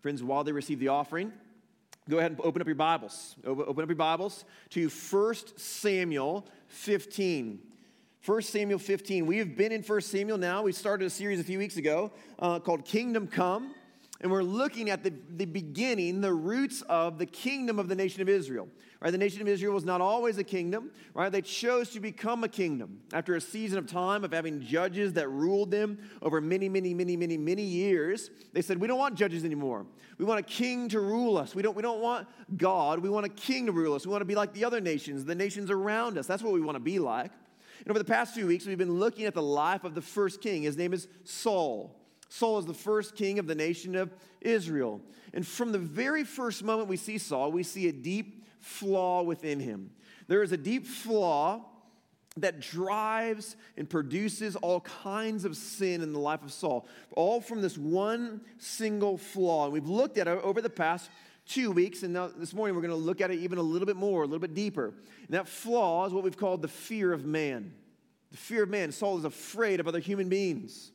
Friends, while they receive the offering, go ahead and open up your Bibles. Open up your Bibles to 1 Samuel 15. 1 Samuel 15. We have been in 1 Samuel now. We started a series a few weeks ago uh, called Kingdom Come. And we're looking at the, the beginning, the roots of the kingdom of the nation of Israel. Right? The nation of Israel was not always a kingdom, right? They chose to become a kingdom after a season of time of having judges that ruled them over many, many, many, many, many years. They said, We don't want judges anymore. We want a king to rule us. We don't, we don't want God. We want a king to rule us. We want to be like the other nations, the nations around us. That's what we want to be like. And over the past few weeks, we've been looking at the life of the first king. His name is Saul. Saul is the first king of the nation of Israel. And from the very first moment we see Saul, we see a deep flaw within him. There is a deep flaw that drives and produces all kinds of sin in the life of Saul, all from this one single flaw. And we've looked at it over the past two weeks, and now this morning we're going to look at it even a little bit more, a little bit deeper. And that flaw is what we've called the fear of man. The fear of man. Saul is afraid of other human beings.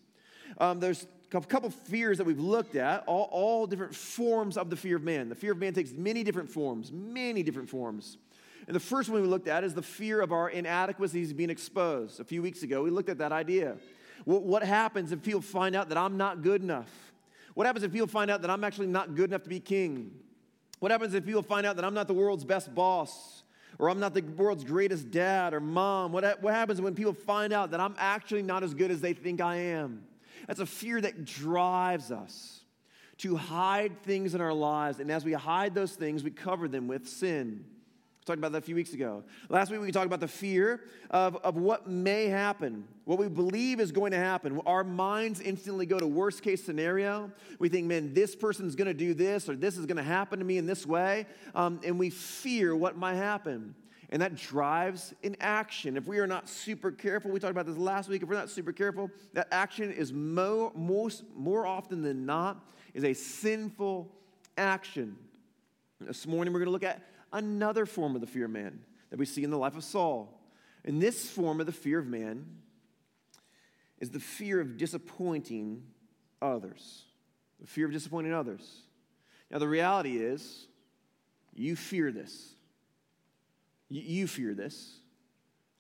Um, there's a couple fears that we've looked at, all, all different forms of the fear of man. The fear of man takes many different forms, many different forms. And the first one we looked at is the fear of our inadequacies being exposed. A few weeks ago, we looked at that idea. What, what happens if people find out that I'm not good enough? What happens if people find out that I'm actually not good enough to be king? What happens if people find out that I'm not the world's best boss? Or I'm not the world's greatest dad or mom? What, what happens when people find out that I'm actually not as good as they think I am? That's a fear that drives us to hide things in our lives. And as we hide those things, we cover them with sin. We talked about that a few weeks ago. Last week, we talked about the fear of, of what may happen, what we believe is going to happen. Our minds instantly go to worst case scenario. We think, man, this person's going to do this, or this is going to happen to me in this way. Um, and we fear what might happen and that drives an action. If we are not super careful, we talked about this last week, if we're not super careful, that action is mo- most, more often than not is a sinful action. This morning we're going to look at another form of the fear of man that we see in the life of Saul. And this form of the fear of man is the fear of disappointing others. The fear of disappointing others. Now, the reality is, you fear this. You, fear this.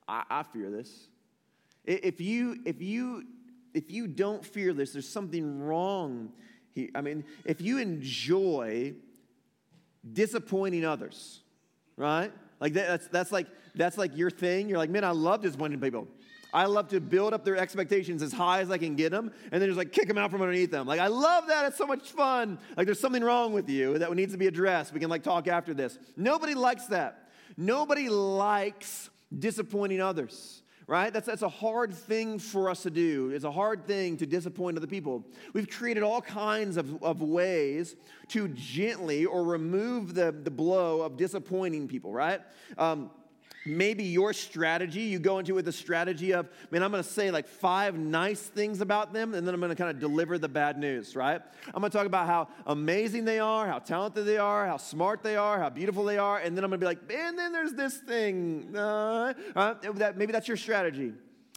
I, I fear this. If you, if, you, if you don't fear this, there's something wrong here. I mean, if you enjoy disappointing others, right? Like that, that's, that's like that's like your thing. You're like, man, I love disappointing people. I love to build up their expectations as high as I can get them and then just like kick them out from underneath them. Like, I love that. It's so much fun. Like, there's something wrong with you that needs to be addressed. We can like talk after this. Nobody likes that. Nobody likes disappointing others right? That's, that's a hard thing for us to do. It's a hard thing to disappoint other people. We've created all kinds of, of ways to gently or remove the, the blow of disappointing people, right? Um, maybe your strategy, you go into it with a strategy of, man, I'm going to say like five nice things about them, and then I'm going to kind of deliver the bad news, right? I'm going to talk about how amazing they are, how talented they are, how smart they are, how beautiful they are, and then I'm going to be like, and then there's this thing. Uh, uh, that, maybe that's your strategy.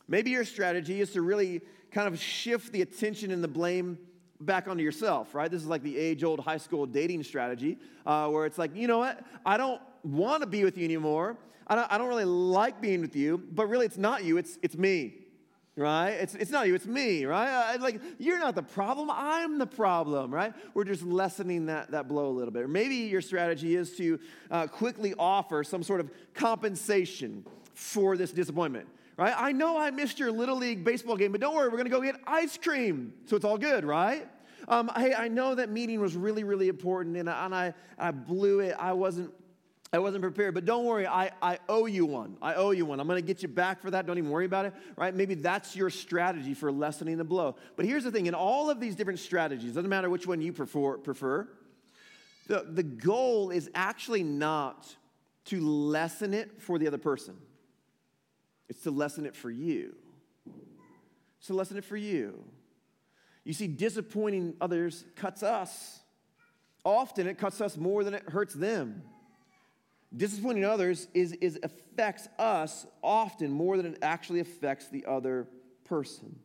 Maybe your strategy is to really kind of shift the attention and the blame back onto yourself, right? This is like the age old high school dating strategy uh, where it's like, you know what? I don't want to be with you anymore. I don't, I don't really like being with you, but really it's not you, it's, it's me right? It's, it's not you, it's me, right? I, like, you're not the problem, I'm the problem, right? We're just lessening that, that blow a little bit. Or maybe your strategy is to uh, quickly offer some sort of compensation for this disappointment, right? I know I missed your Little League baseball game, but don't worry, we're gonna go get ice cream. So it's all good, right? Um, hey, I know that meeting was really, really important and, and I, I blew it. I wasn't I wasn't prepared, but don't worry, I, I owe you one. I owe you one. I'm going to get you back for that. Don't even worry about it, right? Maybe that's your strategy for lessening the blow. But here's the thing in all of these different strategies, doesn't matter which one you prefer, prefer the, the goal is actually not to lessen it for the other person, it's to lessen it for you. It's to lessen it for you. You see, disappointing others cuts us. Often it cuts us more than it hurts them. Disappointing others is, is affects us often more than it actually affects the other person.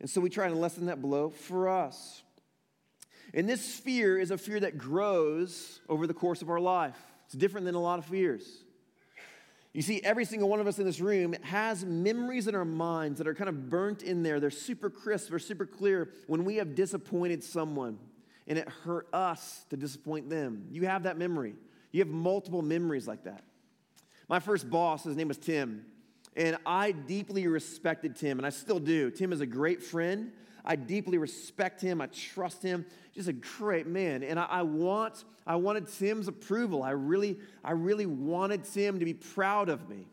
And so we try to lessen that blow for us. And this fear is a fear that grows over the course of our life. It's different than a lot of fears. You see, every single one of us in this room has memories in our minds that are kind of burnt in there. They're super crisp, they're super clear when we have disappointed someone and it hurt us to disappoint them. You have that memory. You have multiple memories like that. My first boss, his name was Tim, and I deeply respected Tim, and I still do. Tim is a great friend. I deeply respect him. I trust him. Just a great man. And I, I, want, I wanted Tim's approval. I really, I really wanted Tim to be proud of me.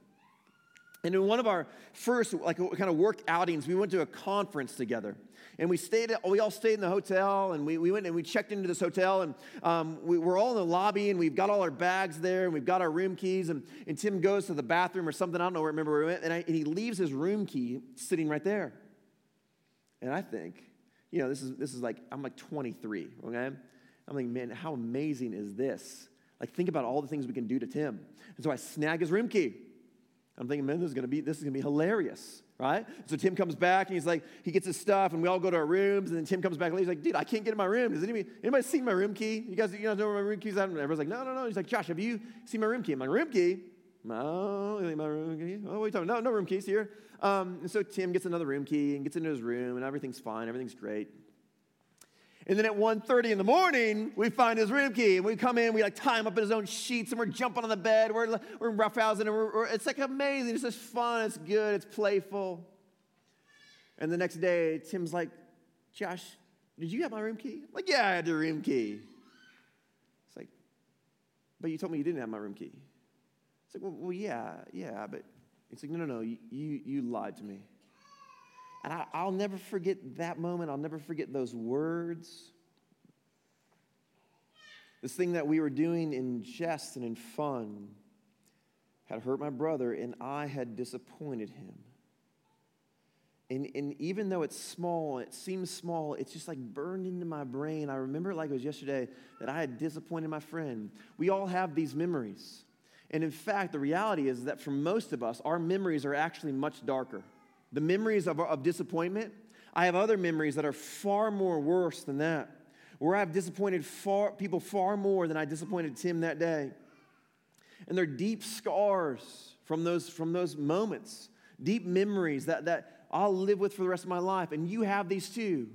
And in one of our first like kind of work outings, we went to a conference together. And we stayed, we all stayed in the hotel, and we, we went and we checked into this hotel, and um, we, we're all in the lobby, and we've got all our bags there, and we've got our room keys, and, and Tim goes to the bathroom or something, I don't know, Where, remember where we went, and, I, and he leaves his room key sitting right there. And I think, you know, this is, this is like, I'm like 23, okay? I'm like, man, how amazing is this? Like, think about all the things we can do to Tim. And so I snag his room key. I'm thinking, man, this is gonna be, this is gonna be hilarious, right? So Tim comes back and he's like, he gets his stuff and we all go to our rooms and then Tim comes back and he's like, dude, I can't get in my room. Does anybody, anybody seen my room key? You guys, you guys know where my room key's at? Everyone's like, no, no, no. He's like, Josh, have you seen my room key? Like, room key? No, my room key? Oh, what are you talking? No, no room keys here. Um, and so Tim gets another room key and gets into his room, and everything's fine, everything's great. And then at 1.30 in the morning, we find his room key. And we come in, we like tie him up in his own sheets, and we're jumping on the bed. We're, we're roughhousing, and we're, we're, it's like amazing. It's just fun, it's good, it's playful. And the next day, Tim's like, Josh, did you have my room key? I'm like, yeah, I had the room key. It's like, but you told me you didn't have my room key. It's like, well, well yeah, yeah, but it's like, no, no, no, you, you lied to me. And I, I'll never forget that moment. I'll never forget those words. This thing that we were doing in jest and in fun had hurt my brother, and I had disappointed him. And, and even though it's small, it seems small, it's just like burned into my brain. I remember it like it was yesterday that I had disappointed my friend. We all have these memories. And in fact, the reality is that for most of us, our memories are actually much darker. The memories of, of disappointment, I have other memories that are far more worse than that, where I've disappointed far, people far more than I disappointed Tim that day. And they're deep scars from those, from those moments, deep memories that, that I'll live with for the rest of my life. And you have these too.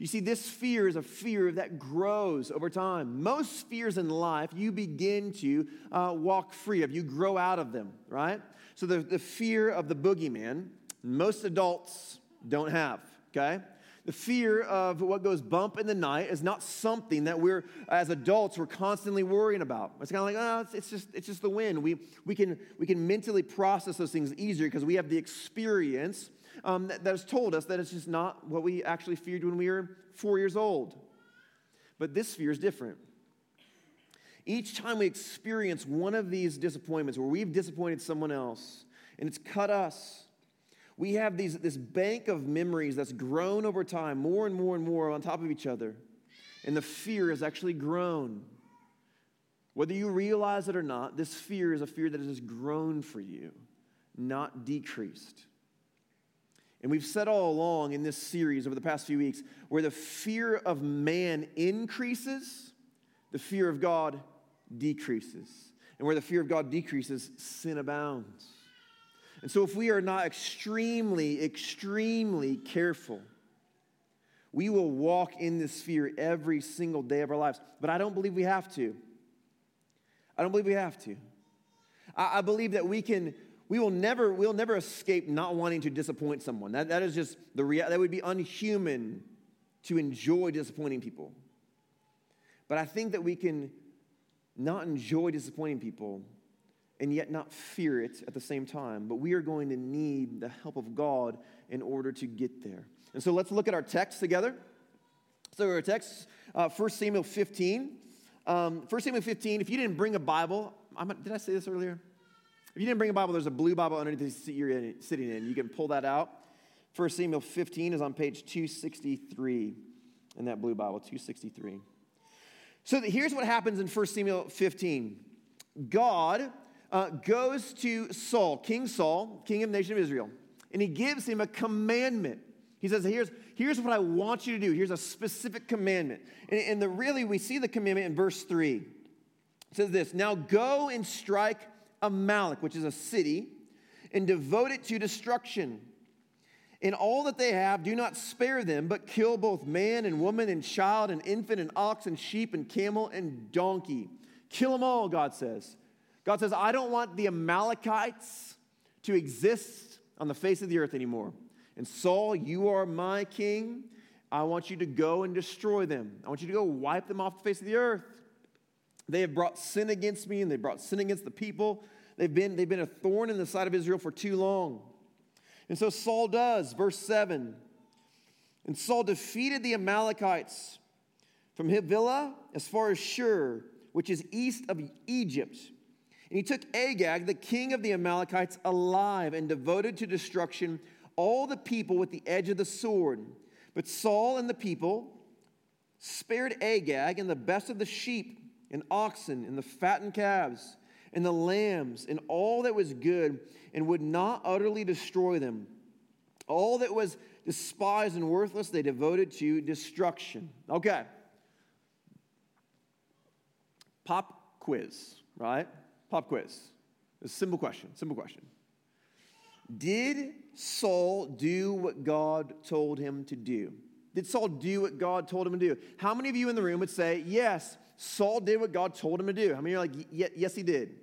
You see, this fear is a fear that grows over time. Most fears in life, you begin to uh, walk free of, you grow out of them, right? So, the, the fear of the boogeyman, most adults don't have, okay? The fear of what goes bump in the night is not something that we're, as adults, we're constantly worrying about. It's kind of like, oh, it's, it's, just, it's just the wind. We, we, can, we can mentally process those things easier because we have the experience um, that, that has told us that it's just not what we actually feared when we were four years old. But this fear is different. Each time we experience one of these disappointments where we've disappointed someone else and it's cut us, we have these, this bank of memories that's grown over time, more and more and more on top of each other. And the fear has actually grown. Whether you realize it or not, this fear is a fear that has grown for you, not decreased. And we've said all along in this series over the past few weeks where the fear of man increases, the fear of God decreases. And where the fear of God decreases, sin abounds. And so, if we are not extremely, extremely careful, we will walk in this fear every single day of our lives. But I don't believe we have to. I don't believe we have to. I, I believe that we can we will never, we'll never escape not wanting to disappoint someone. That, that is just the reality. That would be unhuman to enjoy disappointing people. But I think that we can not enjoy disappointing people and yet not fear it at the same time. But we are going to need the help of God in order to get there. And so let's look at our text together. So our text, uh, 1 Samuel 15. Um, 1 Samuel 15, if you didn't bring a Bible, I'm, did I say this earlier? If you didn't bring a Bible, there's a blue Bible underneath the seat you're sitting in. You can pull that out. 1 Samuel 15 is on page 263 in that blue Bible, 263. So here's what happens in 1 Samuel 15 God uh, goes to Saul, King Saul, king of the nation of Israel, and he gives him a commandment. He says, here's, here's what I want you to do. Here's a specific commandment. And, and the, really, we see the commandment in verse 3. It says this Now go and strike Amalek, which is a city, and devote it to destruction. In all that they have, do not spare them, but kill both man and woman and child and infant and ox and sheep and camel and donkey. Kill them all, God says. God says, I don't want the Amalekites to exist on the face of the earth anymore. And Saul, you are my king. I want you to go and destroy them. I want you to go wipe them off the face of the earth. They have brought sin against me and they brought sin against the people. They've been, they've been a thorn in the side of Israel for too long. And so Saul does, verse 7. And Saul defeated the Amalekites from Havilah as far as Shur, which is east of Egypt. And he took Agag, the king of the Amalekites, alive and devoted to destruction all the people with the edge of the sword. But Saul and the people spared Agag and the best of the sheep and oxen and the fattened calves and the lambs and all that was good and would not utterly destroy them. All that was despised and worthless, they devoted to destruction. Okay. Pop quiz, right? Pop quiz. A simple question, simple question. Did Saul do what God told him to do? Did Saul do what God told him to do? How many of you in the room would say, yes, Saul did what God told him to do? How many are like, yes, he did?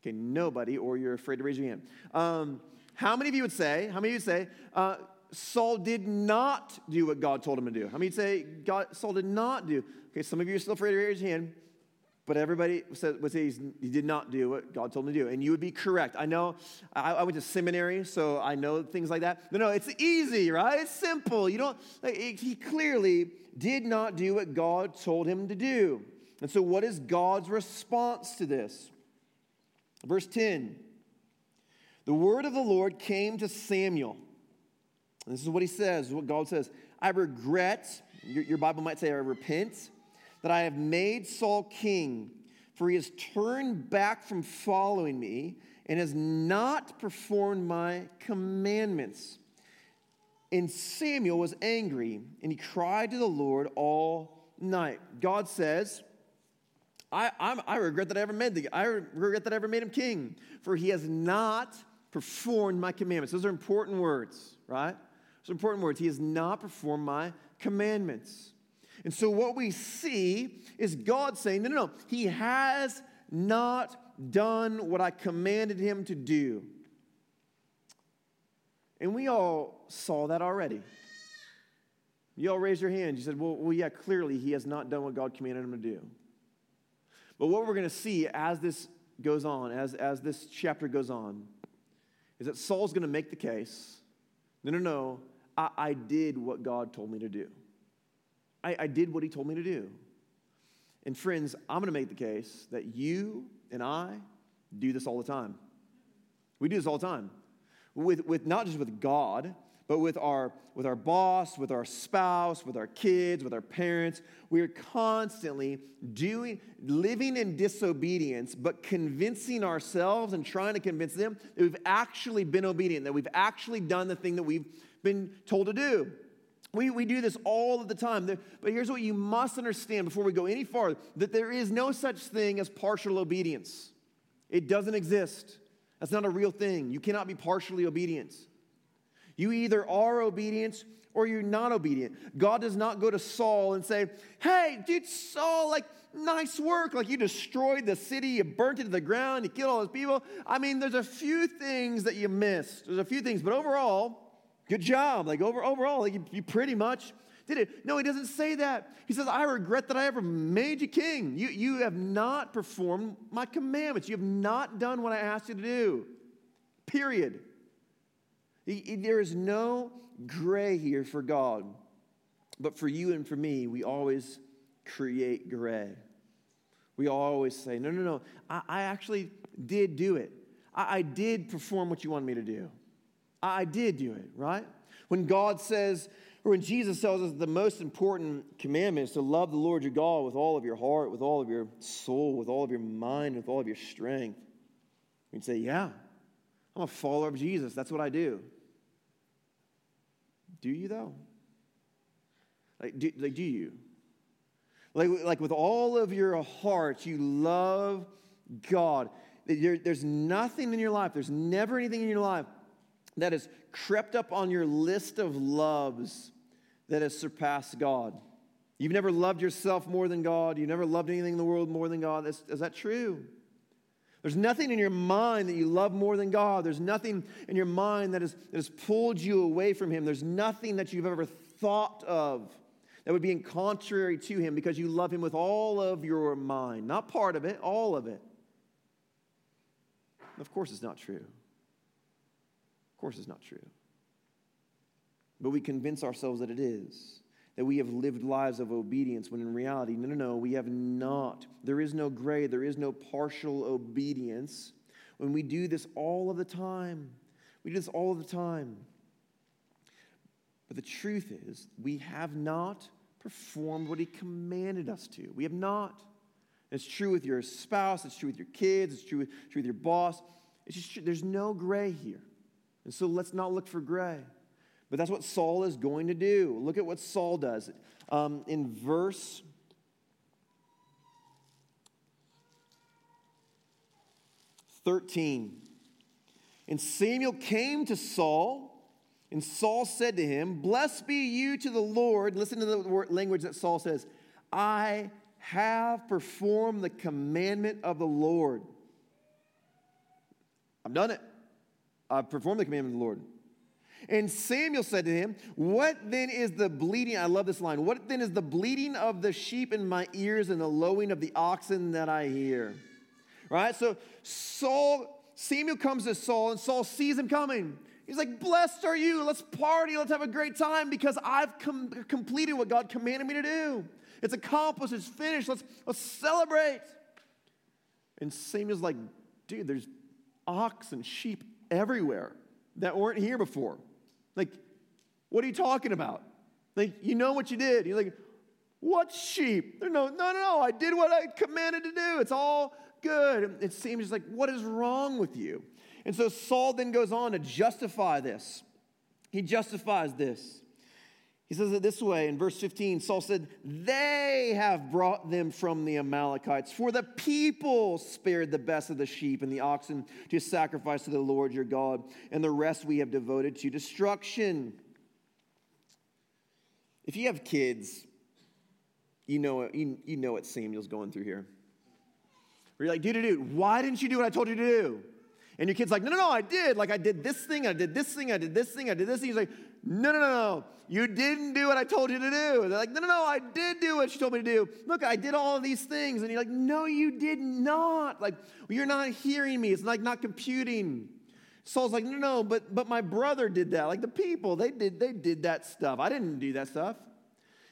Okay, nobody, or you're afraid to raise your hand. Um, how many of you would say, how many of you say, uh, Saul did not do what God told him to do? How many would say God, Saul did not do? Okay, some of you are still afraid to raise your hand, but everybody would say he did not do what God told him to do. And you would be correct. I know, I, I went to seminary, so I know things like that. No, no, it's easy, right? It's simple. You don't, like, he clearly did not do what God told him to do. And so, what is God's response to this? Verse 10 The word of the Lord came to Samuel. And this is what he says, what God says. I regret, your, your Bible might say, I repent, that I have made Saul king, for he has turned back from following me and has not performed my commandments. And Samuel was angry, and he cried to the Lord all night. God says, I, I'm, i regret that I ever made the, I regret that I ever made him king, for he has not performed my commandments. Those are important words, right? Those are important words. He has not performed my commandments. And so what we see is God saying, no, no, no, he has not done what I commanded him to do. And we all saw that already. You all raised your hands. You said, well, well, yeah, clearly he has not done what God commanded him to do. But what we're going to see as this goes on, as, as this chapter goes on, is that Saul's going to make the case no, no, no, I, I did what God told me to do. I, I did what he told me to do. And friends, I'm going to make the case that you and I do this all the time. We do this all the time. With, with not just with God, but with our, with our boss, with our spouse, with our kids, with our parents, we are constantly doing, living in disobedience, but convincing ourselves and trying to convince them that we've actually been obedient, that we've actually done the thing that we've been told to do. We, we do this all of the time. But here's what you must understand before we go any farther that there is no such thing as partial obedience. It doesn't exist. That's not a real thing. You cannot be partially obedient. You either are obedient or you're not obedient. God does not go to Saul and say, Hey, dude, Saul, like, nice work. Like, you destroyed the city, you burnt it to the ground, you killed all those people. I mean, there's a few things that you missed. There's a few things, but overall, good job. Like, over, overall, like, you, you pretty much did it. No, he doesn't say that. He says, I regret that I ever made you king. You, you have not performed my commandments, you have not done what I asked you to do. Period. There is no gray here for God. But for you and for me, we always create gray. We always say, no, no, no, I, I actually did do it. I, I, did perform what you wanted me to do. I, did do it, right? When God says, or when Jesus tells us the most important commandment is to love the Lord your God with all of your heart, with all of your soul, with all of your mind, with all of your strength, we'd say, yeah, I'm a follower of Jesus. That's what I do. Do you, though? Like, do, like, do you? Like, like, with all of your heart, you love God. There, there's nothing in your life, there's never anything in your life that has crept up on your list of loves that has surpassed God. You've never loved yourself more than God. You've never loved anything in the world more than God. Is, is that true? There's nothing in your mind that you love more than God. There's nothing in your mind that, is, that has pulled you away from Him. There's nothing that you've ever thought of that would be in contrary to Him because you love Him with all of your mind. Not part of it, all of it. Of course, it's not true. Course, it's not true. But we convince ourselves that it is that we have lived lives of obedience when in reality, no, no, no, we have not. There is no gray, there is no partial obedience when we do this all of the time. We do this all of the time. But the truth is, we have not performed what He commanded us to. We have not. It's true with your spouse, it's true with your kids, it's true with, true with your boss. It's just true. there's no gray here. And so let's not look for gray. But that's what Saul is going to do. Look at what Saul does. Um, in verse thirteen, and Samuel came to Saul, and Saul said to him, "Blessed be you to the Lord." Listen to the language that Saul says. I have performed the commandment of the Lord. I've done it. Uh, I've performed the commandment of the Lord. And Samuel said to him, What then is the bleating? I love this line. What then is the bleating of the sheep in my ears and the lowing of the oxen that I hear? Right? So Saul, Samuel comes to Saul, and Saul sees him coming. He's like, Blessed are you. Let's party. Let's have a great time because I've com- completed what God commanded me to do. It's accomplished. It's finished. Let's, let's celebrate. And Samuel's like, Dude, there's ox and sheep everywhere that weren't here before. Like, what are you talking about? Like, you know what you did. You're like, what sheep? No, no, no, no. I did what I commanded to do. It's all good. It seems like, what is wrong with you? And so Saul then goes on to justify this. He justifies this. He says it this way in verse 15 Saul said, They have brought them from the Amalekites, for the people spared the best of the sheep and the oxen to sacrifice to the Lord your God, and the rest we have devoted to destruction. If you have kids, you know, you, you know what Samuel's going through here. Where you're like, dude, dude, dude, why didn't you do what I told you to do? And your kid's like, no, no, no, I did. Like, I did this thing, I did this thing, I did this thing, I did this thing. He's like, no, no, no, no. You didn't do what I told you to do. They're like, no, no, no, I did do what you told me to do. Look, I did all of these things. And you're like, no, you did not. Like, you're not hearing me. It's like not computing. Saul's like, no, no, but but my brother did that. Like the people, they did, they did that stuff. I didn't do that stuff.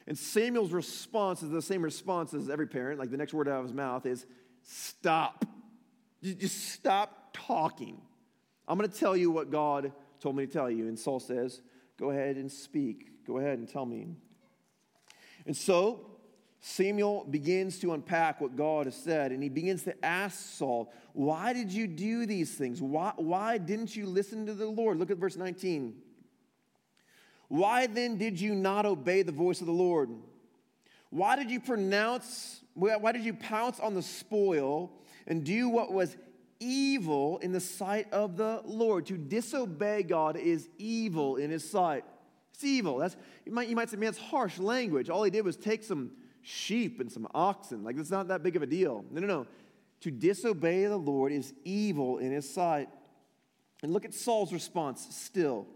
And Samuel's response is the same response as every parent. Like the next word out of his mouth is, stop. Just stop talking. I'm going to tell you what God told me to tell you. And Saul says, Go ahead and speak. Go ahead and tell me. And so Samuel begins to unpack what God has said, and he begins to ask Saul, Why did you do these things? Why, why didn't you listen to the Lord? Look at verse 19. Why then did you not obey the voice of the Lord? Why did you pronounce, why did you pounce on the spoil and do what was evil in the sight of the Lord. To disobey God is evil in his sight. It's evil. That's, you, might, you might say, man, it's harsh language. All he did was take some sheep and some oxen. Like, it's not that big of a deal. No, no, no. To disobey the Lord is evil in his sight. And look at Saul's response still.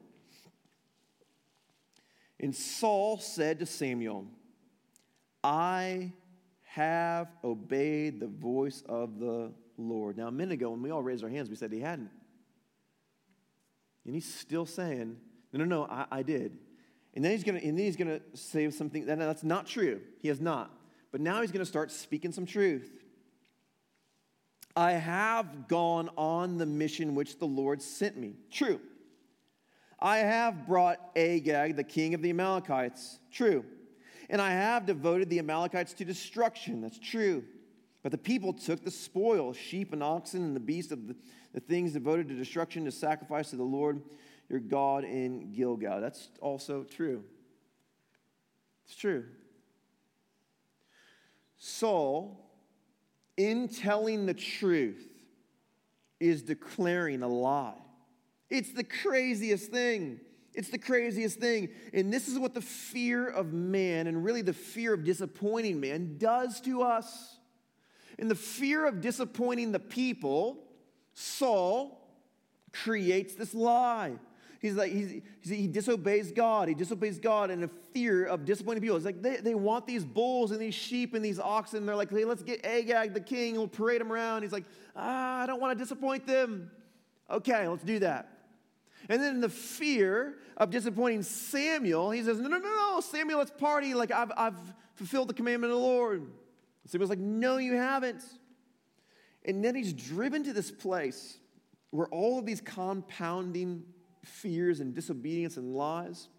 And Saul said to Samuel, I have obeyed the voice of the Lord. Now, a minute ago, when we all raised our hands, we said he hadn't. And he's still saying, No, no, no, I, I did. And then he's gonna, and then he's gonna say something that that's not true. He has not. But now he's gonna start speaking some truth. I have gone on the mission which the Lord sent me. True. I have brought Agag, the king of the Amalekites. True. And I have devoted the Amalekites to destruction. That's true. But the people took the spoil sheep and oxen and the beasts of the, the things devoted to destruction to sacrifice to the Lord your God in Gilgal. That's also true. It's true. Saul, in telling the truth, is declaring a lie. It's the craziest thing. It's the craziest thing. And this is what the fear of man and really the fear of disappointing man does to us. In the fear of disappointing the people, Saul creates this lie. He's like, he's, he disobeys God. He disobeys God in a fear of disappointing people. It's like they, they want these bulls and these sheep and these oxen. They're like, hey, let's get Agag, the king, and we'll parade him around. He's like, ah, I don't want to disappoint them. Okay, let's do that. And then in the fear of disappointing Samuel, he says, No, no, no, no, Samuel, let's party. Like, I've, I've fulfilled the commandment of the Lord. Samuel's like, No, you haven't. And then he's driven to this place where all of these compounding fears and disobedience and lies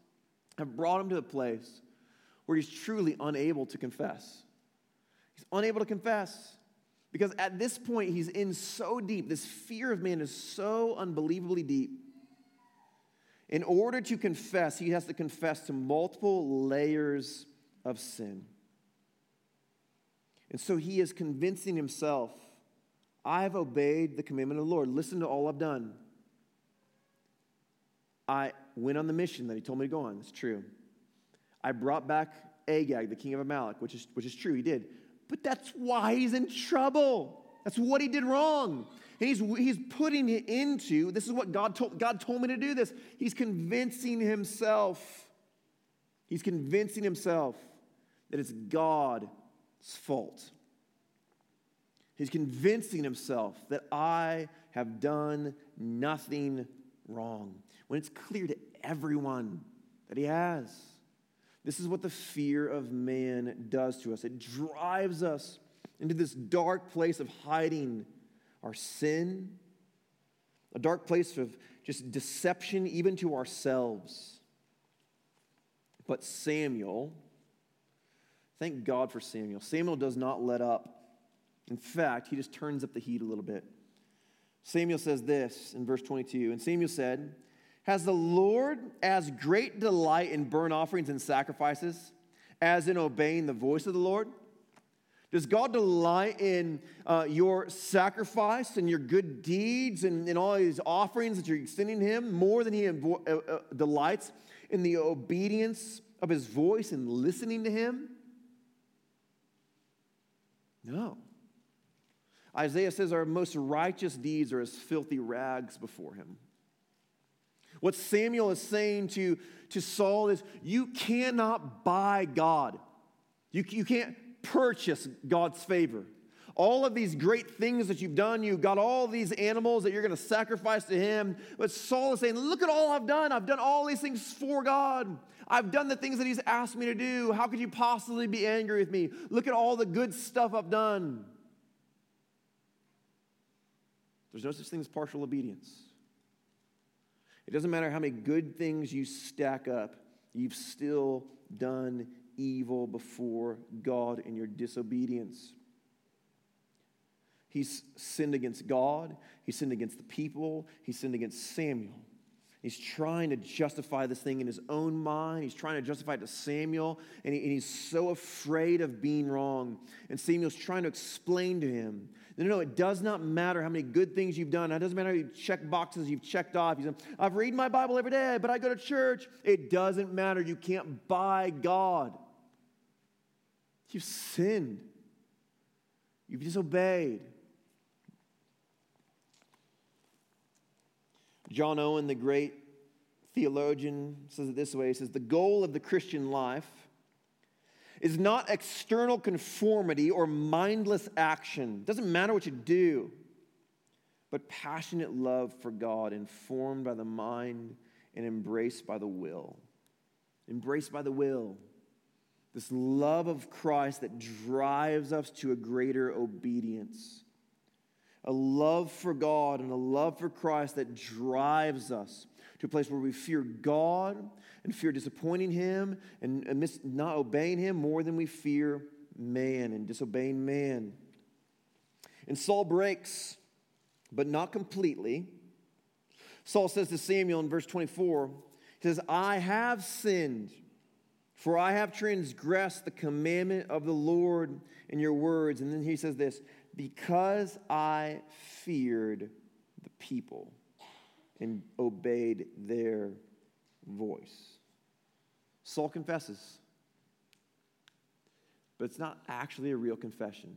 have brought him to a place where he's truly unable to confess. He's unable to confess because at this point he's in so deep. This fear of man is so unbelievably deep. In order to confess, he has to confess to multiple layers of sin. And so he is convincing himself I've obeyed the commandment of the Lord. Listen to all I've done. I went on the mission that he told me to go on. It's true. I brought back Agag, the king of Amalek, which is, which is true, he did. But that's why he's in trouble. That's what he did wrong. And he's, he's putting it into this is what God told, God told me to do this. He's convincing himself. He's convincing himself that it's God's fault. He's convincing himself that I have done nothing wrong when it's clear to everyone that he has. This is what the fear of man does to us. It drives us into this dark place of hiding our sin, a dark place of just deception, even to ourselves. But Samuel, thank God for Samuel. Samuel does not let up. In fact, he just turns up the heat a little bit. Samuel says this in verse 22 And Samuel said, has the Lord as great delight in burnt offerings and sacrifices as in obeying the voice of the Lord? Does God delight in uh, your sacrifice and your good deeds and, and all these offerings that you're extending Him more than He invo- uh, uh, delights in the obedience of His voice and listening to Him? No. Isaiah says our most righteous deeds are as filthy rags before Him. What Samuel is saying to, to Saul is you cannot buy God. You, you can't purchase God's favor. All of these great things that you've done, you've got all these animals that you're going to sacrifice to Him. But Saul is saying, Look at all I've done. I've done all these things for God. I've done the things that He's asked me to do. How could you possibly be angry with me? Look at all the good stuff I've done. There's no such thing as partial obedience. It doesn't matter how many good things you stack up, you've still done evil before God in your disobedience. He's sinned against God, he sinned against the people, he sinned against Samuel. He's trying to justify this thing in his own mind. He's trying to justify it to Samuel, and, he, and he's so afraid of being wrong. And Samuel's trying to explain to him no, no, it does not matter how many good things you've done. It doesn't matter how many check boxes you've checked off. Say, I've read my Bible every day, but I go to church. It doesn't matter. You can't buy God. You've sinned. You've disobeyed. John Owen, the great theologian, says it this way He says, The goal of the Christian life is not external conformity or mindless action. It doesn't matter what you do, but passionate love for God, informed by the mind and embraced by the will. Embraced by the will. This love of Christ that drives us to a greater obedience. A love for God and a love for Christ that drives us to a place where we fear God and fear disappointing Him and, not obeying Him more than we fear man and disobeying man. And Saul breaks, but not completely. Saul says to Samuel in verse 24, he says, I have sinned, for I have transgressed the commandment of the Lord in your words. And then he says this, because I feared the people and obeyed their voice. Saul confesses, but it's not actually a real confession.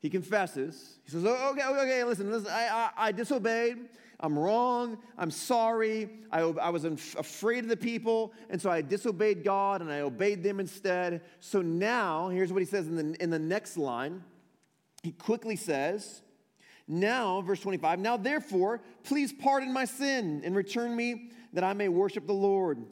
He confesses. He says, oh, okay, okay, okay, listen, listen I, I, I, disobeyed. I'm wrong. I'm sorry. I, I was afraid of the people, and so I disobeyed God and I obeyed them instead. So now, here's what he says in the, in the next line. He quickly says, Now, verse 25, now therefore, please pardon my sin and return me that I may worship the Lord.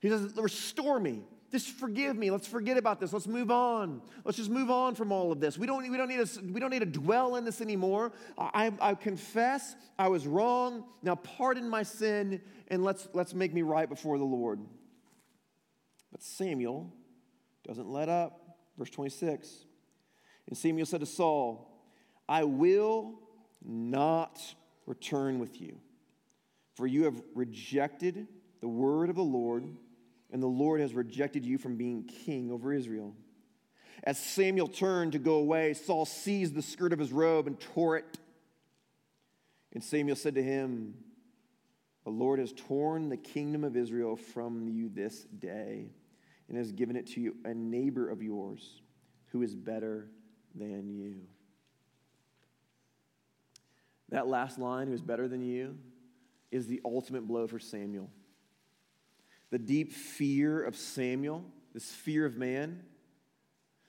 He says, Restore me. Just forgive me. Let's forget about this. Let's move on. Let's just move on from all of this. We don't, we don't, need, to, we don't need to dwell in this anymore. I, I confess I was wrong. Now pardon my sin and let's, let's make me right before the Lord. But Samuel doesn't let up. Verse 26. And Samuel said to Saul, I will not return with you, for you have rejected the word of the Lord and the Lord has rejected you from being king over Israel. As Samuel turned to go away, Saul seized the skirt of his robe and tore it. And Samuel said to him, The Lord has torn the kingdom of Israel from you this day and has given it to you, a neighbor of yours who is better than you. That last line, who is better than you, is the ultimate blow for Samuel the deep fear of Samuel, this fear of man,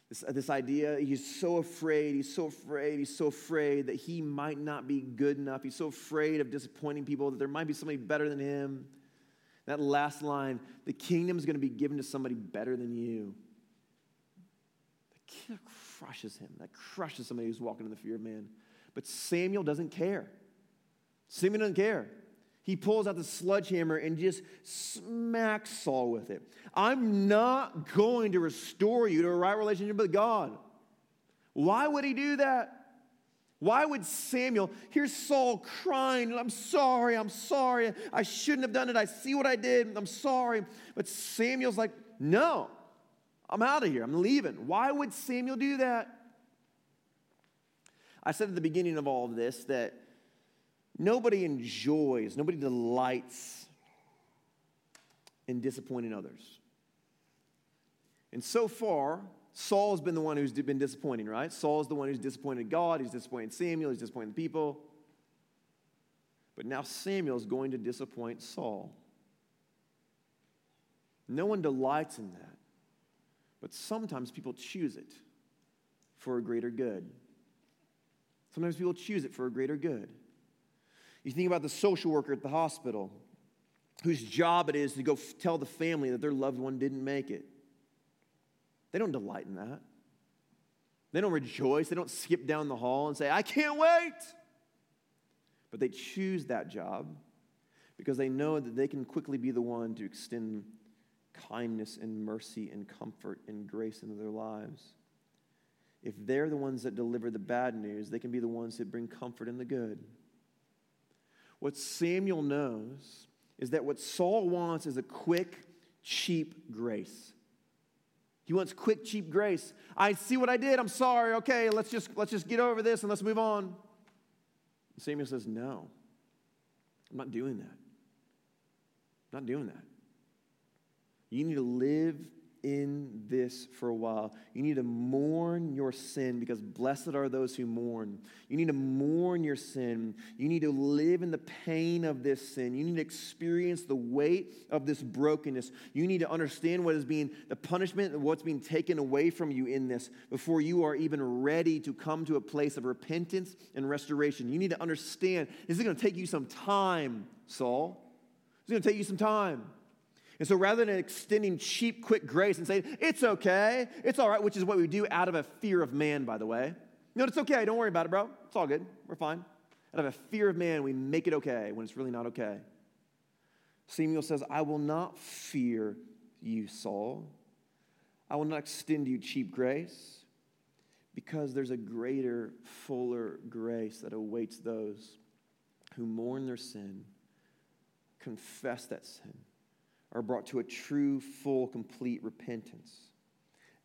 this, uh, this idea, he's so afraid, he's so afraid, he's so afraid that he might not be good enough. He's so afraid of disappointing people that there might be somebody better than him. That last line, the kingdom is going to be given to somebody better than you. That crushes him. That crushes somebody who's walking in the fear of man. But Samuel doesn't care. Samuel doesn't care he pulls out the sledgehammer and just smacks Saul with it. I'm not going to restore you to a right relationship with God. Why would he do that? Why would Samuel, here's Saul crying, I'm sorry, I'm sorry, I shouldn't have done it, I see what I did, I'm sorry. But Samuel's like, no, I'm out of here, I'm leaving. Why would Samuel do that? I said at the beginning of all of this that Nobody enjoys, nobody delights in disappointing others. And so far, Saul has been the one who's been disappointing, right? Saul's the one who's disappointed God, he's disappointed Samuel, he's disappointed the people. But now Samuel's going to disappoint Saul. No one delights in that. But sometimes people choose it for a greater good. Sometimes people choose it for a greater good. You think about the social worker at the hospital whose job it is to go f- tell the family that their loved one didn't make it. They don't delight in that. They don't rejoice. They don't skip down the hall and say, I can't wait. But they choose that job because they know that they can quickly be the one to extend kindness and mercy and comfort and grace into their lives. If they're the ones that deliver the bad news, they can be the ones that bring comfort in the good. What Samuel knows is that what Saul wants is a quick, cheap grace. He wants quick, cheap grace. I see what I did. I'm sorry. Okay, let's just let's just get over this and let's move on. Samuel says, "No. I'm not doing that. I'm not doing that. You need to live in this for a while. You need to mourn your sin because blessed are those who mourn. You need to mourn your sin. You need to live in the pain of this sin. You need to experience the weight of this brokenness. You need to understand what is being the punishment and what's being taken away from you in this before you are even ready to come to a place of repentance and restoration. You need to understand this is going to take you some time, Saul. It's going to take you some time. And so rather than extending cheap, quick grace and saying, it's okay, it's all right, which is what we do out of a fear of man, by the way. No, it's okay, don't worry about it, bro. It's all good, we're fine. Out of a fear of man, we make it okay when it's really not okay. Samuel says, I will not fear you, Saul. I will not extend you cheap grace because there's a greater, fuller grace that awaits those who mourn their sin, confess that sin, are brought to a true, full, complete repentance.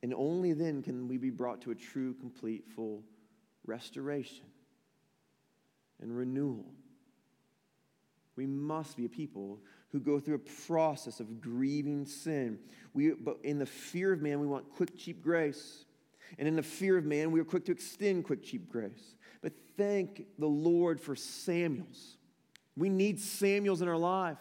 And only then can we be brought to a true, complete, full restoration and renewal. We must be a people who go through a process of grieving sin. We, but in the fear of man, we want quick, cheap grace. And in the fear of man, we are quick to extend quick, cheap grace. But thank the Lord for Samuels. We need Samuels in our life.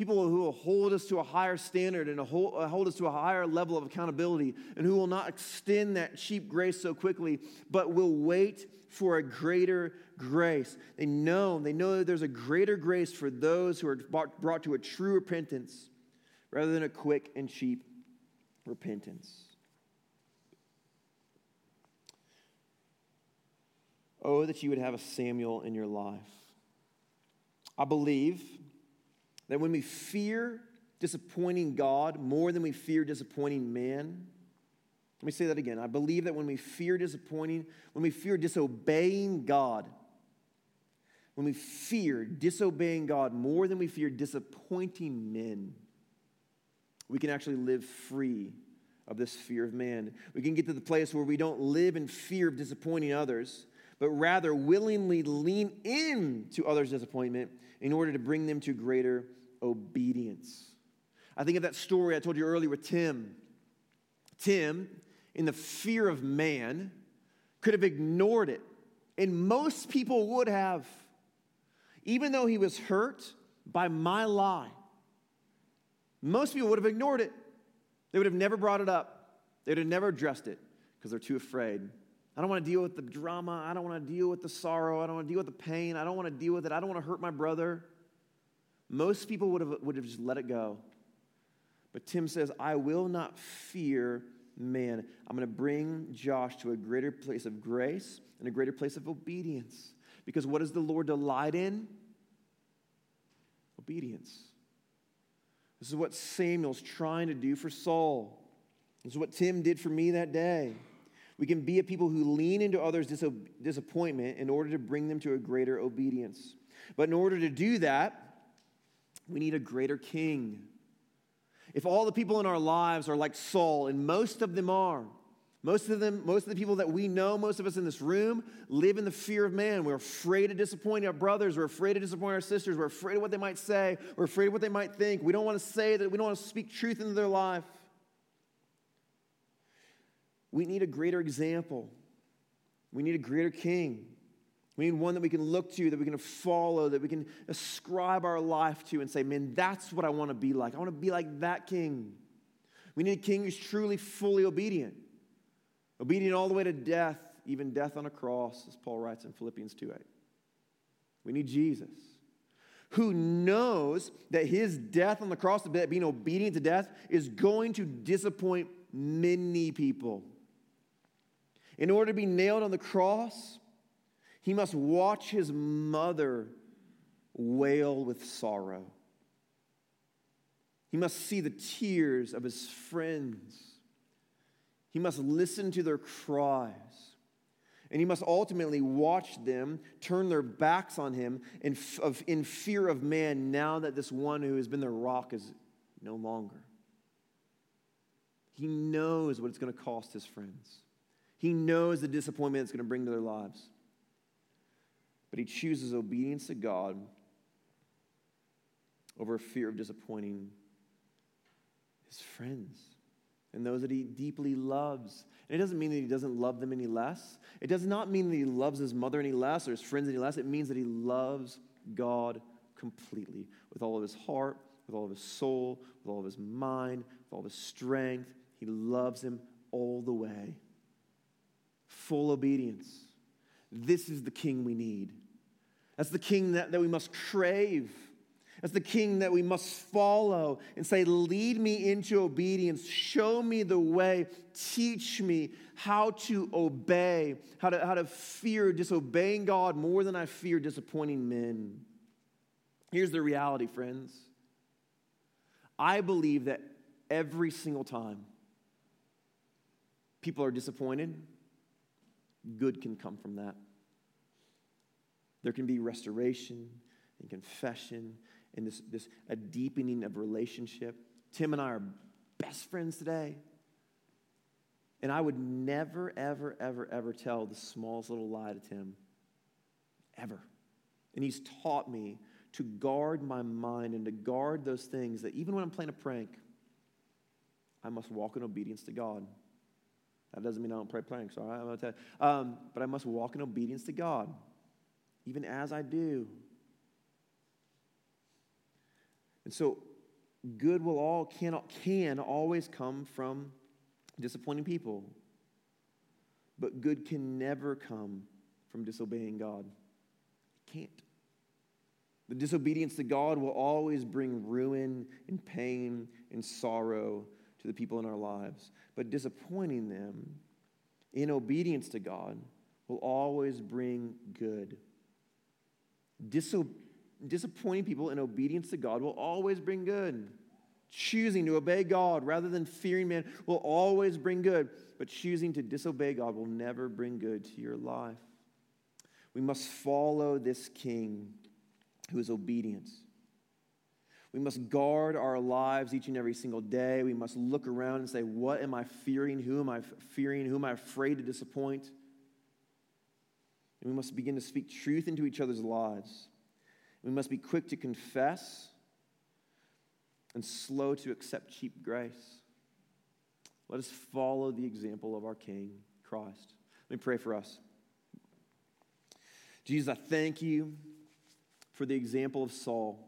People who will hold us to a higher standard and hold, uh, us to a higher level of accountability and who will not extend that cheap grace so quickly, but will wait for a greater grace. They know, they know that there's a greater grace for those who are brought to a true repentance rather than a quick and cheap repentance. Oh, that you would have a Samuel in your life. I believe that when we fear disappointing God more than we fear disappointing man, let me say that again. I believe that when we fear disappointing, when we fear disobeying God, when we fear disobeying God more than we fear disappointing men, we can actually live free of this fear of man. We can get to the place where we don't live in fear of disappointing others, but rather willingly lean in to others' disappointment in order to bring them to greater obedience. I think of that story I told you earlier with Tim. Tim, in the fear of man, could have ignored it, and most people would have. Even though he was hurt by my lie, most people would have ignored it. They would have never brought it up, they would have never addressed it because they're too afraid. I don't want to deal with the drama. I don't want to deal with the sorrow. I don't want to deal with the pain. I don't want to deal with it. I don't want to hurt my brother. Most people would have, would have just let it go. But Tim says, I will not fear man. I'm going to bring Josh to a greater place of grace and a greater place of obedience. Because what does the Lord delight in? Obedience. This is what Samuel's trying to do for Saul. This is what Tim did for me that day. We can be a people who lean into others' disappointment in order to bring them to a greater obedience. But in order to do that, we need a greater king. If all the people in our lives are like Saul, and most of them are, most of them, most of the people that we know, most of us in this room, live in the fear of man. We're afraid to disappoint our brothers. We're afraid to disappoint our sisters. We're afraid of what they might say. We're afraid of what they might think. We don't want to say that. We don't want to speak truth into their life. We need a greater example. We need a greater king. We need one that we can look to, that we can follow, that we can ascribe our life to and say, man, that's what I want to be like. I want to be like that king. We need a king who's truly fully obedient, obedient all the way to death, even death on a cross, as Paul writes in Philippians 2 8. We need Jesus, who knows that his death on the cross, being obedient to death, is going to disappoint many people. In order to be nailed on the cross, he must watch his mother wail with sorrow. He must see the tears of his friends. He must listen to their cries. And he must ultimately watch them turn their backs on him in, of, in fear of man now that this one who has been their rock is no longer. He knows what it's going to cost his friends, he knows the disappointment it's going to bring to their lives but he chooses obedience to God over fear of disappointing his friends and those that he deeply loves. And it doesn't mean that he doesn't love them any less. It does not mean that he loves his mother any less or his friends any less. It means that he loves God completely with all of his heart, with all of his soul, with all of his mind, with all of his strength. He loves him all the way. Full obedience. This is the king we need. That's the king that, that we must crave. That's the king that we must follow and say, Lead me into obedience. Show me the way. Teach me how to obey, how to, how to fear disobeying God more than I fear disappointing men. Here's the reality, friends. I believe that every single time people are disappointed, good can come from that. There can be restoration, and confession and this, this a deepening of relationship. Tim and I are best friends today. And I would never, ever, ever, ever tell the smallest little lie to Tim. Ever. And he's taught me to guard my mind and to guard those things that even when I'm playing a prank, I must walk in obedience to God. That doesn't mean I don't play pranks, all right? I'm gonna tell you. Um, but I must walk in obedience to God, even as I do. And so, good will all can, can always come from disappointing people, but good can never come from disobeying God. It can't. The disobedience to God will always bring ruin and pain and sorrow to the people in our lives. But disappointing them in obedience to God will always bring good. Diso- disappointing people in obedience to God will always bring good. Choosing to obey God rather than fearing man will always bring good, but choosing to disobey God will never bring good to your life. We must follow this king who is obedience. We must guard our lives each and every single day. We must look around and say, What am I fearing? Who am I fearing? Who am I afraid to disappoint? And we must begin to speak truth into each other's lives. We must be quick to confess and slow to accept cheap grace. Let us follow the example of our King, Christ. Let me pray for us. Jesus, I thank you for the example of Saul.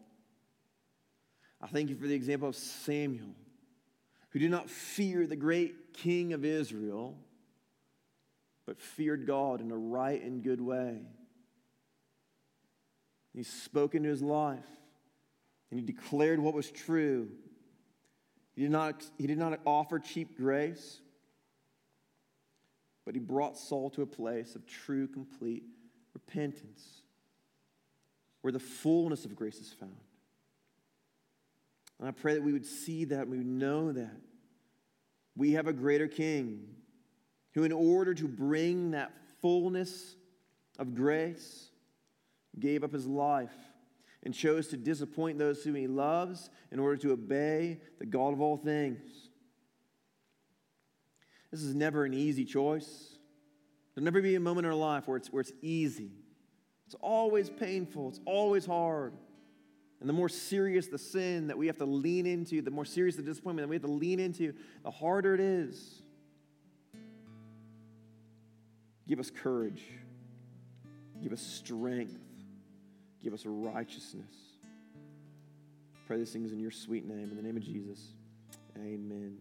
I thank you for the example of Samuel, who did not fear the great king of Israel, but feared God in a right and good way. He spoke into his life and he declared what was true. He did not, he did not offer cheap grace, but he brought Saul to a place of true, complete repentance where the fullness of grace is found. And I pray that we would see that, we would know that. We have a greater king who, in order to bring that fullness of grace, gave up his life and chose to disappoint those whom he loves in order to obey the God of all things. This is never an easy choice. There'll never be a moment in our life where it's, where it's easy. It's always painful, it's always hard. And the more serious the sin that we have to lean into, the more serious the disappointment that we have to lean into, the harder it is. Give us courage. Give us strength. Give us righteousness. Pray these things in your sweet name. In the name of Jesus, amen.